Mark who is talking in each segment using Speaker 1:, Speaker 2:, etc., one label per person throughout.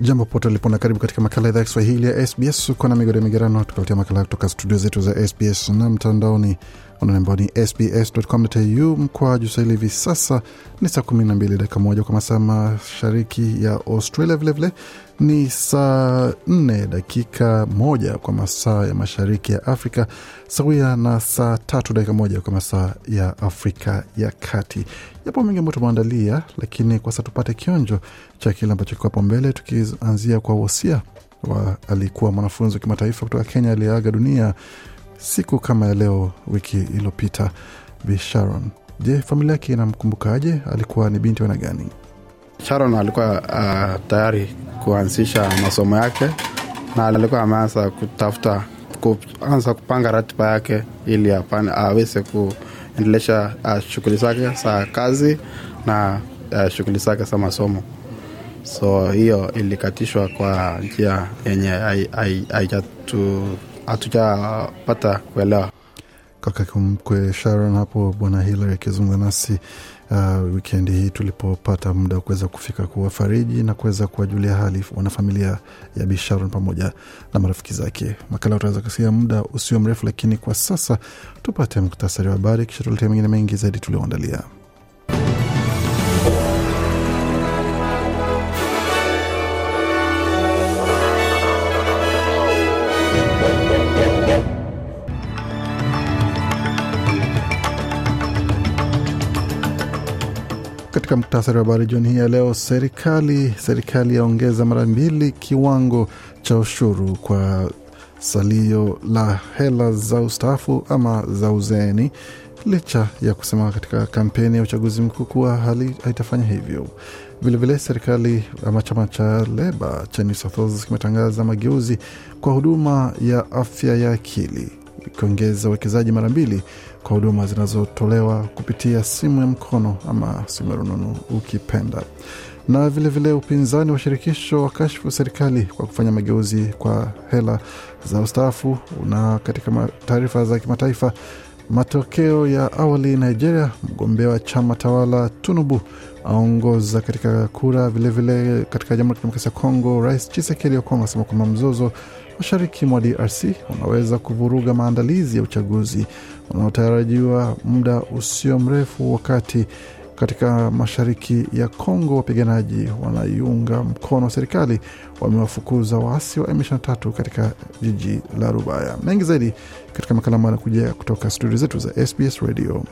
Speaker 1: Jambo popote ulipo na karibu katika makala idhaa ya Kiswahili ya SBS. Uko na migode migerano, tukaletea makala kutoka studio zetu za SBS na mtandaoni ambao ni sbs.com.au mkwa juu. Hivi sasa ni saa 12 dakika moja kwa masaa mashariki ya Australia, vilevile vile, ni saa 4 dakika moja kwa masaa ya mashariki ya Afrika, sawia na saa tatu dakika moja kwa masaa ya Afrika ya Kati. Yapo mengi ambayo tumeandalia, lakini kwa sasa tupate kionjo cha kile ambacho kiko mbele, tukianzia kwa wosia wa alikuwa mwanafunzi wa kimataifa kutoka Kenya aliyeaga dunia siku kama ya leo wiki iliyopita, Bi Sharon. Je, familia yake inamkumbukaje? Alikuwa ni binti wana gani?
Speaker 2: Sharon alikuwa uh, tayari kuanzisha masomo yake na alikuwa ameanza kutafuta kuanza kupanga ratiba yake ili aweze kuendelesha uh, shughuli zake za kazi na uh, shughuli zake za masomo. So hiyo ilikatishwa kwa njia yenye haijatu hatujapata kuelewa.
Speaker 1: Kaka mkwe Sharon hapo, Bwana Hilary akizungumza nasi uh, wikendi hii tulipopata muda wa kuweza kufika kuwafariji na kuweza kuwajulia hali wanafamilia ya Bi Sharon pamoja na marafiki zake. Makala utaweza kusikia muda usio mrefu, lakini kwa sasa tupate muktasari wa habari, kisha tuletea mengine mengi zaidi tulioandalia. Katika muktasari wa habari jioni hii ya leo, serikali serikali yaongeza mara mbili kiwango cha ushuru kwa salio la hela za ustaafu ama za uzeeni, licha ya kusema katika kampeni ya uchaguzi mkuu kuwa hali haitafanya hivyo. Vilevile serikali ama chama cha Leba cha New South Wales kimetangaza mageuzi kwa huduma ya afya ya akili ikiongeza uwekezaji mara mbili kwa huduma zinazotolewa kupitia simu ya mkono ama simu ya rununu ukipenda. Na vilevile vile upinzani wa shirikisho wa kashfu serikali kwa kufanya mageuzi kwa hela za ustaafu. Na katika taarifa za kimataifa, matokeo ya awali Nigeria, mgombea wa chama tawala Tunubu aongoza katika kura. Vilevile vile katika Jamhuri ya Kidemokrasia ya Kongo, Rais Chisekedi wa Kongo asema kwamba mzozo mashariki mwa DRC unaweza kuvuruga maandalizi ya uchaguzi unaotarajiwa muda usio mrefu, wakati katika mashariki ya Kongo wapiganaji wanaiunga mkono serikali wamewafukuza waasi wa M23 katika jiji la Rubaya. Mengi zaidi katika makala ambayo anakuja kutoka studio zetu za SBS Radio.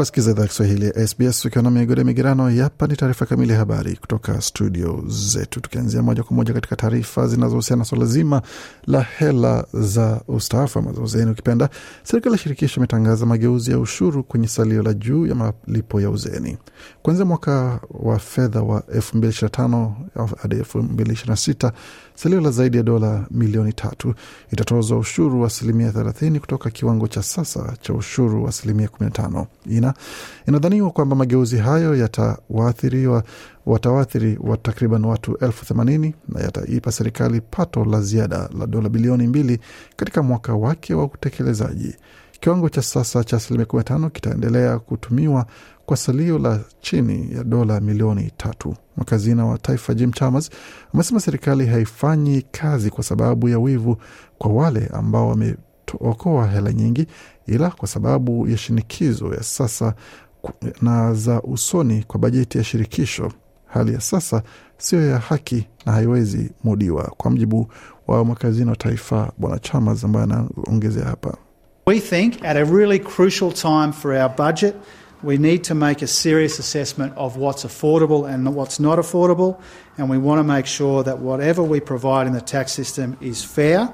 Speaker 1: Wasikiza idhaa Kiswahili ya SBS ukiwa na migode migerano. Hapa ni taarifa kamili ya habari kutoka studio zetu, tukianzia moja kwa moja katika taarifa zinazohusiana na swala zima la hela za ustaafu ama uzeeni ukipenda. Serikali ya shirikisho imetangaza mageuzi ya ushuru kwenye salio la juu ya malipo ya uzeeni kuanzia mwaka wa fedha wa 2025 hadi 2026. Salio la zaidi ya dola milioni tatu itatozwa ushuru wa asilimia 30 kutoka kiwango cha sasa cha ushuru wa asilimia 15. Ina inadhaniwa kwamba mageuzi hayo yatawaathiriwa watawaathiri wa takriban watu elfu themanini na yataipa serikali pato la ziada la dola bilioni mbili katika mwaka wake wa utekelezaji. Kiwango cha sasa cha asilimia 15 kitaendelea kutumiwa kwa salio la chini ya dola milioni tatu. Mwakazina wa taifa Jim Chalmers amesema serikali haifanyi kazi kwa sababu ya wivu kwa wale ambao wameokoa hela nyingi, ila kwa sababu ya shinikizo ya sasa na za usoni kwa bajeti ya shirikisho. Hali ya sasa siyo ya haki na haiwezi mudiwa, kwa mjibu wa mwakazina wa taifa Bwana Chalmers ambaye anaongezea hapa.
Speaker 3: We think at a really crucial time for our budget We need to make a serious assessment of what's affordable and what's not affordable, and we want to make sure that whatever we provide in the tax system is fair.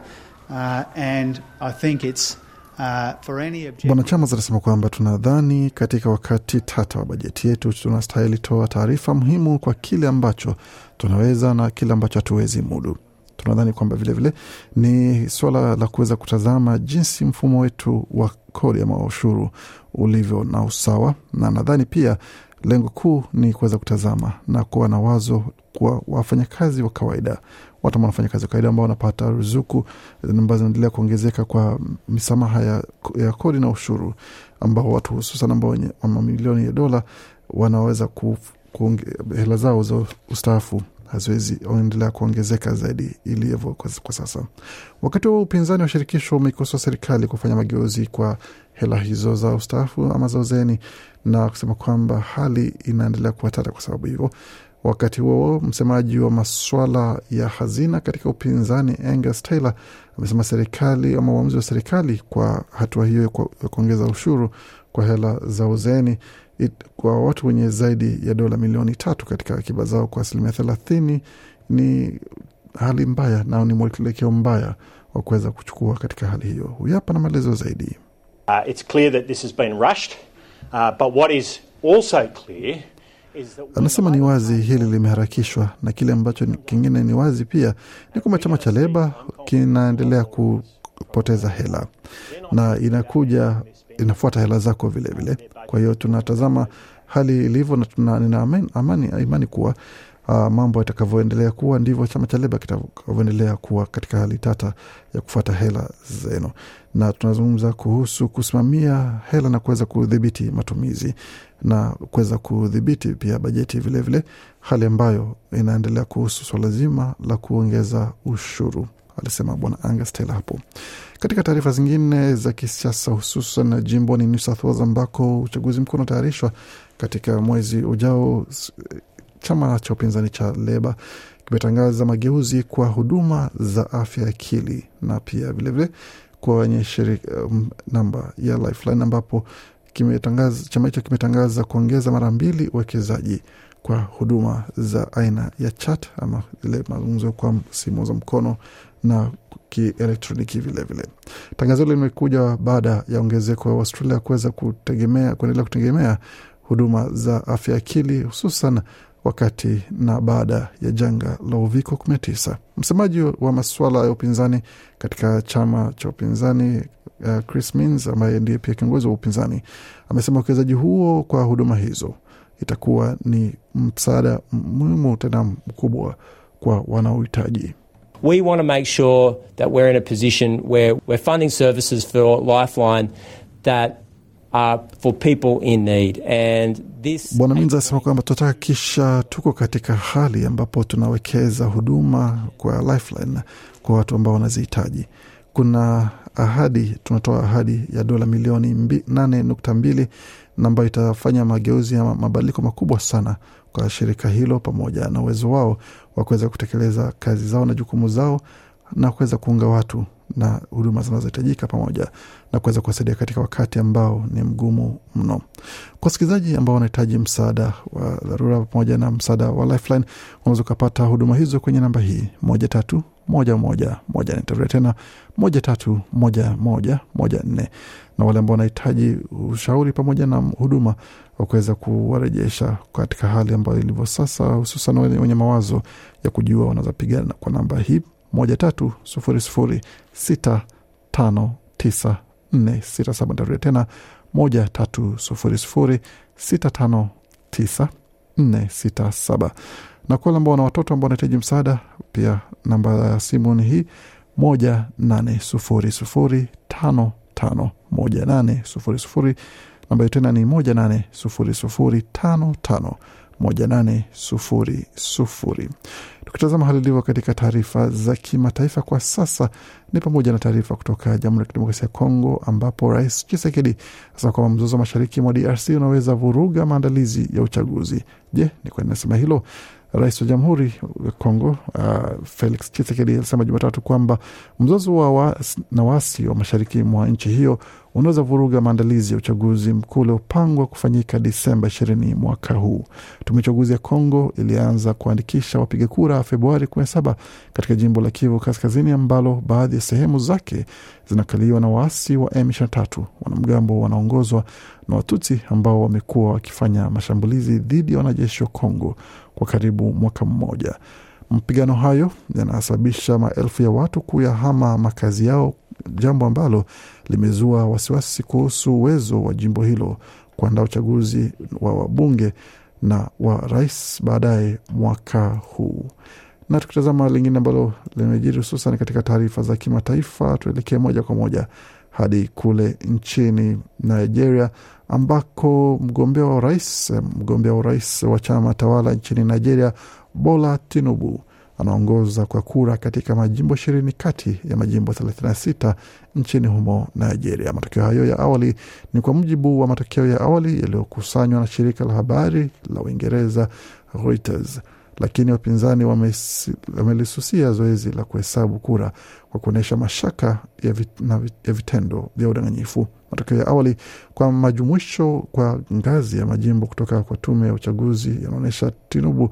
Speaker 3: Uh, and I think it's uh, for any.
Speaker 1: Bwana Chambers anasema kwamba tunadhani katika wakati tata wa bajeti yetu tunastahili toa taarifa muhimu kwa kile ambacho tunaweza na kile ambacho hatuwezi mudu. Tunadhani kwamba vilevile ni swala la kuweza kutazama jinsi mfumo wetu wa kodi ama ushuru ulivyo na usawa, na nadhani pia lengo kuu ni kuweza kutazama na kuwa na wazo kwa wafanyakazi wa kawaida, watu ambao wanafanya kazi wa kawaida ambao wanapata ruzuku ambazo zinaendelea kuongezeka kwa misamaha ya, ya kodi na ushuru, ambao watu hususan ambao wenye mamilioni ya dola wanaweza ku, ku, hela zao za ustaafu haziwezi endelea kuongezeka zaidi ilivyo kwa, sasa. Wakati huo upinzani wa shirikisho umeikosoa serikali kufanya mageuzi kwa hela hizo za ustaafu ama za uzeni na kusema kwamba hali inaendelea kuwa tata kwa sababu hivyo. Wakati huo msemaji wa maswala ya hazina katika upinzani Angus Taylor amesema serikali ama uamuzi wa serikali kwa hatua hiyo ya kuongeza ushuru kwa hela za uzeni it, kwa watu wenye zaidi ya dola milioni tatu katika akiba zao kwa asilimia thelathini ni hali mbaya na ni mwelekeo mbaya wa kuweza kuchukua katika hali hiyo. Huyu hapa na maelezo zaidi.
Speaker 4: Uh, it's clear that this has been rushed, uh, but what is also clear
Speaker 1: Anasema ni wazi hili limeharakishwa, na kile ambacho kingine ni wazi pia ni kwamba chama cha Leba kinaendelea kupoteza hela na inakuja inafuata hela zako vilevile vile. Kwa hiyo tunatazama hali ilivyo na tuna, nina amani, imani kuwa uh, mambo yatakavyoendelea kuwa ndivyo chama cha Leba kitakavyoendelea kuwa katika hali tata ya kufuata hela zenu, na tunazungumza kuhusu kusimamia hela na kuweza kudhibiti matumizi na kuweza kudhibiti pia bajeti vilevile vile, hali ambayo inaendelea kuhusu swala zima la kuongeza ushuru, alisema Bwana Angus Taylor hapo. Katika taarifa zingine za kisiasa, hususan jimboni New South Wales ambako uchaguzi mkuu unatayarishwa katika mwezi ujao, chama cha upinzani cha Leba kimetangaza mageuzi kwa huduma za afya ya akili na pia vilevile kwenye shirika um, namba ya Lifeline ambapo chama hicho kimetangaza kuongeza mara mbili uwekezaji kwa huduma za aina ya chat ama zile mazungumzo kwa simu za mkono na kielektroniki vilevile. Tangazo hilo limekuja baada ya ongezeko ya Australia kuweza kutegemea kuendelea kutegemea huduma za afya akili hususan wakati na baada ya janga la uviko 19. Msemaji wa masuala ya upinzani katika chama cha upinzani uh, Chris Minns ambaye ndiye pia kiongozi wa upinzani amesema uwekezaji huo kwa huduma hizo itakuwa ni msaada muhimu tena mkubwa kwa wanaohitaji.
Speaker 5: We want to make sure that we're in a position where we're funding services for Lifeline that are for people in need. And this
Speaker 1: Bwana Minza asema kwamba tunataka kisha tuko katika hali ambapo tunawekeza huduma kwa Lifeline kwa watu ambao wanazihitaji. Kuna ahadi, tunatoa ahadi ya dola milioni nane nukta mbili na ambayo itafanya mageuzi ya mabadiliko makubwa sana kwa shirika hilo pamoja na uwezo wao wa kuweza kutekeleza kazi zao na jukumu zao na kuweza kuunga watu na huduma zinazohitajika pamoja na kuweza kuwasaidia katika wakati ambao ni mgumu mno. Kwa wasikilizaji ambao wanahitaji msaada wa dharura pamoja na msaada wa Lifeline, unaweza ukapata huduma hizo kwenye namba hii moja tatu moja moja moja. Nitarudia tena moja tatu moja moja moja nne. Na wale ambao wanahitaji ushauri pamoja na huduma wa kuweza kuwarejesha katika hali ambayo ilivyo sasa, hususan wenye mawazo ya kujua wanaweza piga kwa namba hii moja tatu sufuri sufuri sita tano tisa nne sita saba. Nitarudia tena moja tatu sufuri sufuri sita tano tisa nne sita saba. Na kwa wale ambao wana watoto ambao wanahitaji msaada, pia namba ya simu ni hii moja nane sufuri sufuri tano tano moja nane sufuri sufuri. Namba hiyo tena ni moja nane sufuri sufuri tano tano moja nane sufuri sufuri. Tukitazama hali ilivyo katika taarifa za kimataifa kwa sasa, ni pamoja na taarifa kutoka Jamhuri ya Kidemokrasia ya Kongo ambapo Rais Chisekedi asema kwamba mzozo mashariki mwa DRC unaweza vuruga maandalizi ya uchaguzi. Je, ni kwa nini nasema hilo? Rais wa Jamhuri ya Kongo uh, Felix Tshisekedi alisema Jumatatu kwamba mzozo wa wa, na wasi wa mashariki mwa nchi hiyo unaweza vuruga maandalizi ya uchaguzi mkuu uliopangwa kufanyika Disemba ishirini mwaka huu. Tume uchaguzi ya Kongo ilianza kuandikisha wapiga kura Februari 17 katika jimbo la Kivu Kaskazini ambalo baadhi ya sehemu zake zinakaliwa na waasi wa M23, wanamgambo wanaongozwa na Watutsi ambao wamekuwa wakifanya mashambulizi dhidi ya wanajeshi wa Kongo kwa karibu mwaka mmoja. Mapigano hayo yanasababisha maelfu ya watu kuyahama makazi yao, jambo ambalo limezua wasiwasi kuhusu uwezo wa jimbo hilo kuandaa uchaguzi wa wabunge na wa rais baadaye mwaka huu. Na tukitazama lingine ambalo limejiri hususan katika taarifa za kimataifa, tuelekee moja kwa moja hadi kule nchini Nigeria ambako mgombea wa urais mgombea wa urais wa chama tawala nchini Nigeria Bola Tinubu anaongoza kwa kura katika majimbo ishirini kati ya majimbo 36 nchini humo Nigeria. Matokeo hayo ya awali ni kwa mujibu wa matokeo ya awali yaliyokusanywa na shirika la habari la Uingereza Reuters, lakini wapinzani wamelisusia zoezi la kuhesabu kura kwa kuonyesha mashaka ya, vit, na, ya vitendo vya udanganyifu. Matokeo ya awali kwa majumuisho kwa ngazi ya majimbo kutoka kwa tume ya uchaguzi yanaonyesha Tinubu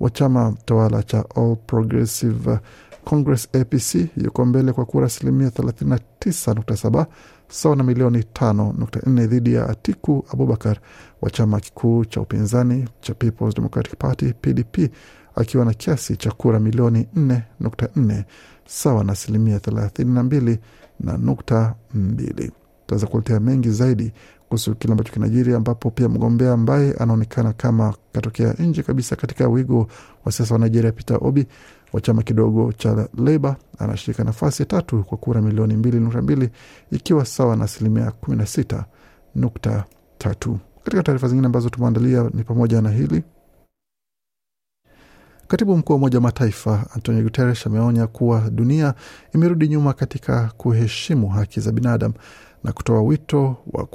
Speaker 1: wa chama tawala cha All Progressive Congress APC yuko mbele kwa kura asilimia 39.7 sawa na milioni 5.4 dhidi ya Atiku Abubakar wa chama kikuu cha upinzani cha Peoples Democratic Party PDP akiwa na kiasi cha kura milioni 4.4 sawa na asilimia 32 na nukta mbili. Tutaweza kuletea mengi zaidi kuhusu kile ambacho kinajiri, ambapo pia mgombea ambaye anaonekana kama katokea nje kabisa katika wigo wa siasa wa Nigeria, Peter Obi wa chama kidogo cha Labour anashika nafasi ya tatu kwa kura milioni mbili nukta mbili ikiwa sawa na asilimia kumi na sita nukta tatu. Katika taarifa zingine ambazo tumeandalia ni pamoja na hili Katibu mkuu wa Umoja wa Mataifa Antonio Guterres ameonya kuwa dunia imerudi nyuma katika kuheshimu haki za binadamu na kutoa wito wa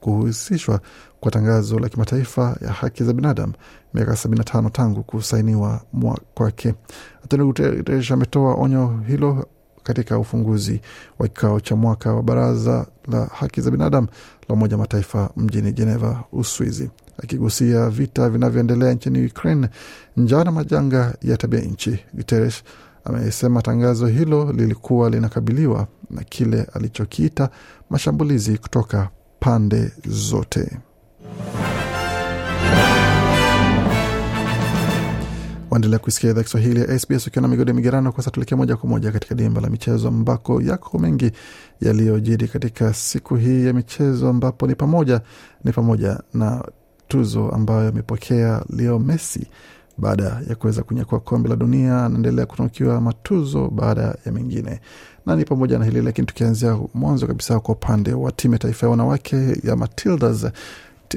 Speaker 1: kuhusishwa kwa tangazo la kimataifa ya haki za binadamu miaka 75 tangu kusainiwa kwake. Antonio Guterres ametoa onyo hilo katika ufunguzi wa kikao cha mwaka wa Baraza la Haki za Binadamu la Umoja Mataifa mjini Geneva, Uswizi, akigusia vita vinavyoendelea nchini Ukraine, njaa na majanga ya tabia nchi. Guterres amesema tangazo hilo lilikuwa linakabiliwa na kile alichokiita mashambulizi kutoka pande zote. Waendelea kuisikia idhaa Kiswahili ya SBS ukiwa na migode migerano. Kwa sasa tuelekea moja kwa moja katika dimba la michezo ambako yako mengi yaliyojiri katika siku hii ya michezo, ambapo ni pamoja ni pamoja na tuzo ambayo amepokea Leo Messi baada ya kuweza kunyakua kombe la dunia. Anaendelea kutunukiwa matuzo baada ya mengine, na ni pamoja na hili. Lakini tukianzia mwanzo kabisa, kwa upande wa timu ya taifa ya wanawake ya Matildas,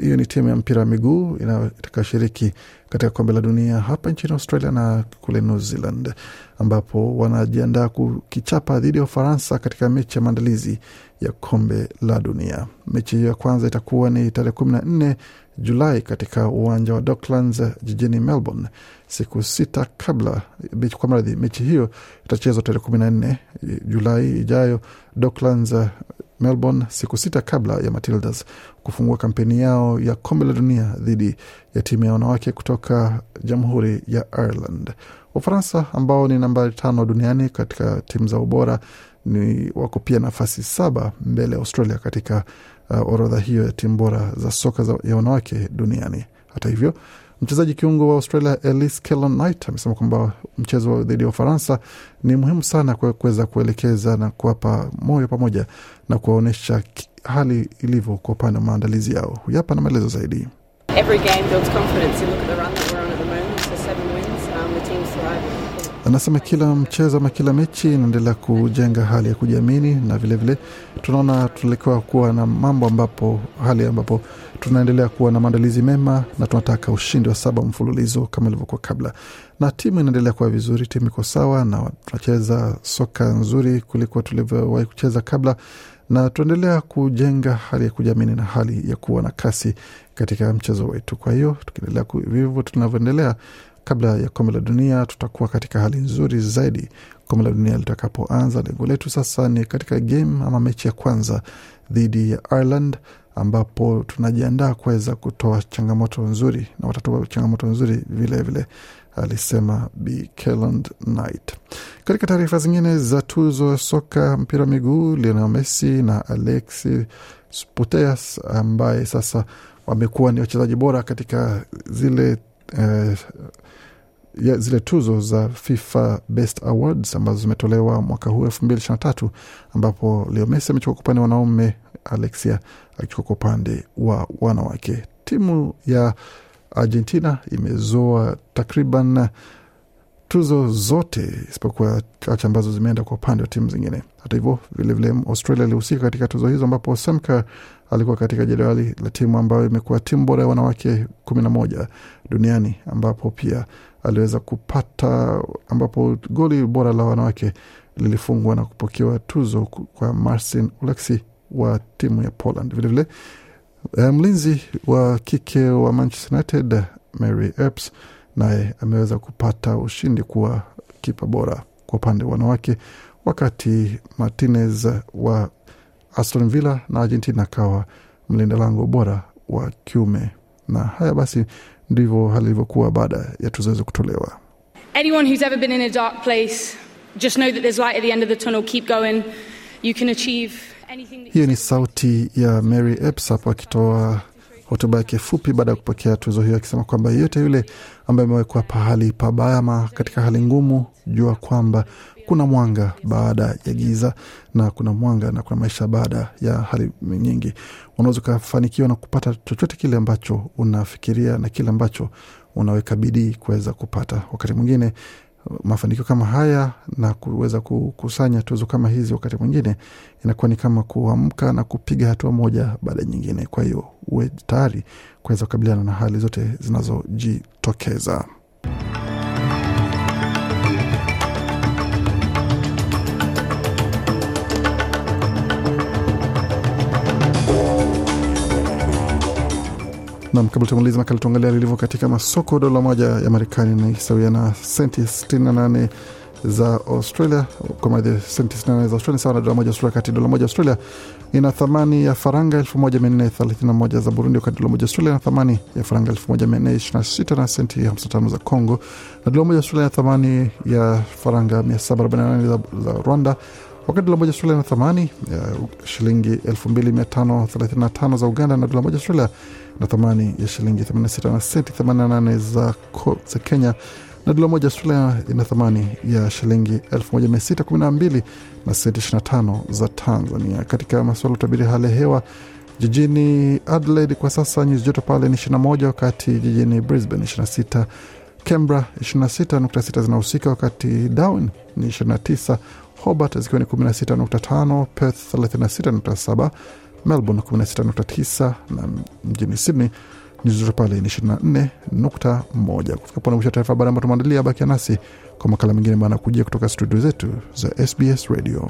Speaker 1: hiyo ni timu ya mpira wa miguu itakayoshiriki katika kombe la dunia hapa nchini Australia na kule New Zealand, ambapo wanajiandaa kukichapa dhidi ya Ufaransa katika mechi ya maandalizi ya kombe la dunia. Mechi hiyo ya kwanza itakuwa ni tarehe kumi na nne Julai katika uwanja wa Docklands jijini Melbourne, siku sita kabla. Kwa mradhi, mechi hiyo itachezwa tarehe kumi na nne Julai ijayo Docklands Melbourne, siku sita kabla ya Matildas kufungua kampeni yao ya kombe la dunia dhidi ya timu ya wanawake kutoka jamhuri ya Ireland. Ufaransa ambao ni nambari tano duniani katika timu za ubora ni wako pia nafasi saba mbele ya Australia katika uh, orodha hiyo ya timu bora za soka za, ya wanawake duniani. Hata hivyo mchezaji kiungo wa Australia Elise Kellan Knight amesema kwamba mchezo dhidi ya Ufaransa ni muhimu sana kuweza kuelekeza na kuwapa moyo pamoja na kuwaonyesha hali ilivyo kwa upande wa maandalizi yao. Huyu hapa na maelezo zaidi. Anasema kila mchezo ama kila mechi inaendelea kujenga hali ya kujiamini, na vilevile tunaona tunaelekewa kuwa na mambo ambapo hali ambapo tunaendelea kuwa na maandalizi mema na tunataka ushindi wa saba mfululizo kama ilivyokuwa kabla, na timu inaendelea kuwa vizuri. Timu iko sawa na tunacheza soka nzuri kuliko tulivyowahi kucheza kabla, na tunaendelea kujenga hali ya kujiamini na hali ya kuwa na kasi katika mchezo wetu. Kwa hiyo tukiendelea hivyo tunavyoendelea kabla ya kombe la dunia tutakuwa katika hali nzuri zaidi kombe la dunia litakapoanza. Lengo letu sasa ni katika game ama mechi ya kwanza dhidi ya Ireland ambapo tunajiandaa kuweza kutoa changamoto nzuri na watatoa changamoto nzuri vilevile vile, alisema B Kelland Knight. Katika taarifa zingine za tuzo ya soka mpira wa miguu, Lionel Messi na Alexis Putellas ambaye sasa wamekuwa ni wachezaji bora katika zile eh, ya zile tuzo za FIFA Best Awards ambazo zimetolewa mwaka huu elfu mbili ishirini na tatu ambapo Leo Messi amechukua kwa upande wa wanaume, Alexia akichukua kwa upande wa wanawake. Timu ya Argentina imezoa takriban tuzo zote isipokuwa chache ambazo zimeenda kwa upande wa timu zingine. Hata hivyo, vilevile Australia ilihusika katika tuzo hizo, ambapo Semka alikuwa katika jedwali la timu ambayo imekuwa timu bora ya wanawake kumi na moja duniani, ambapo pia aliweza kupata, ambapo goli bora la wanawake lilifungwa na kupokewa tuzo kwa Marcin Uleksi wa timu ya Poland. Vilevile mlinzi wa kike wa Manchester United Mary Earps naye ameweza kupata ushindi kuwa kipa bora kwa upande wa wanawake, wakati Martinez wa Aston Villa na Argentina akawa mlinda lango bora wa kiume. Na haya basi ndivyo hali ilivyokuwa baada ya tuzo hizo kutolewa.
Speaker 6: Anyone who's ever been in a dark place, just know that there's light at the end of the tunnel. Keep going. You can achieve anything
Speaker 1: Hiyo ni sauti ya Mary Epsap akitoa hotuba yake fupi baada ya kupokea tuzo hiyo, akisema kwamba yeyote yule ambaye amewekwa pahali pabaya ama katika hali ngumu, jua kwamba kuna mwanga baada ya giza na kuna mwanga na kuna maisha baada ya hali nyingi. Unaweza ukafanikiwa na kupata chochote kile ambacho unafikiria na kile ambacho unaweka bidii kuweza kupata. Wakati mwingine mafanikio kama haya na kuweza kukusanya tuzo kama hizi, wakati mwingine inakuwa ni kama kuamka na kupiga hatua moja baada ya nyingine. Kwa hiyo uwe tayari kuweza kukabiliana na hali zote zinazojitokeza. Nam, kabla tumaliza makala, tuangalia lilivyo katika masoko. Dola moja ya Marekani ni sawia na senti 68 za Australia, kwa maana senti 68 za Australia sawa na dola moja Australia, Kati dola moja Australia ina thamani ya faranga 1431 za Burundi, wakati dola moja Australia ina thamani ya faranga 1426 na senti 55 za Congo, na dola moja Australia ina thamani ya faranga 748 za, za Rwanda wakati dola moja Australia na thamani ya shilingi 2535 za Uganda, na dola moja Australia na thamani ya shilingi 86 na senti 88 za, za Kenya, na dola moja Australia ina thamani ya shilingi 1612 na senti 25 za Tanzania. Katika masuala ya utabiri hali ya hewa jijini Adelaide kwa sasa nyuzi joto pale ni 21, wakati jijini Brisbane 26 Canberra 26.6 zinahusika, wakati Darwin ni 29, Hobart zikiwa ni 16.5, Perth 36.7, Melbourne 16.9 na mjini Sydney nyuzi joto pale ni 24.1. Kufika pona mwisho taarifa habari ambayo tumeandalia. Bakia nasi kwa makala mengine ambayo anakujia kutoka studio zetu za SBS Radio.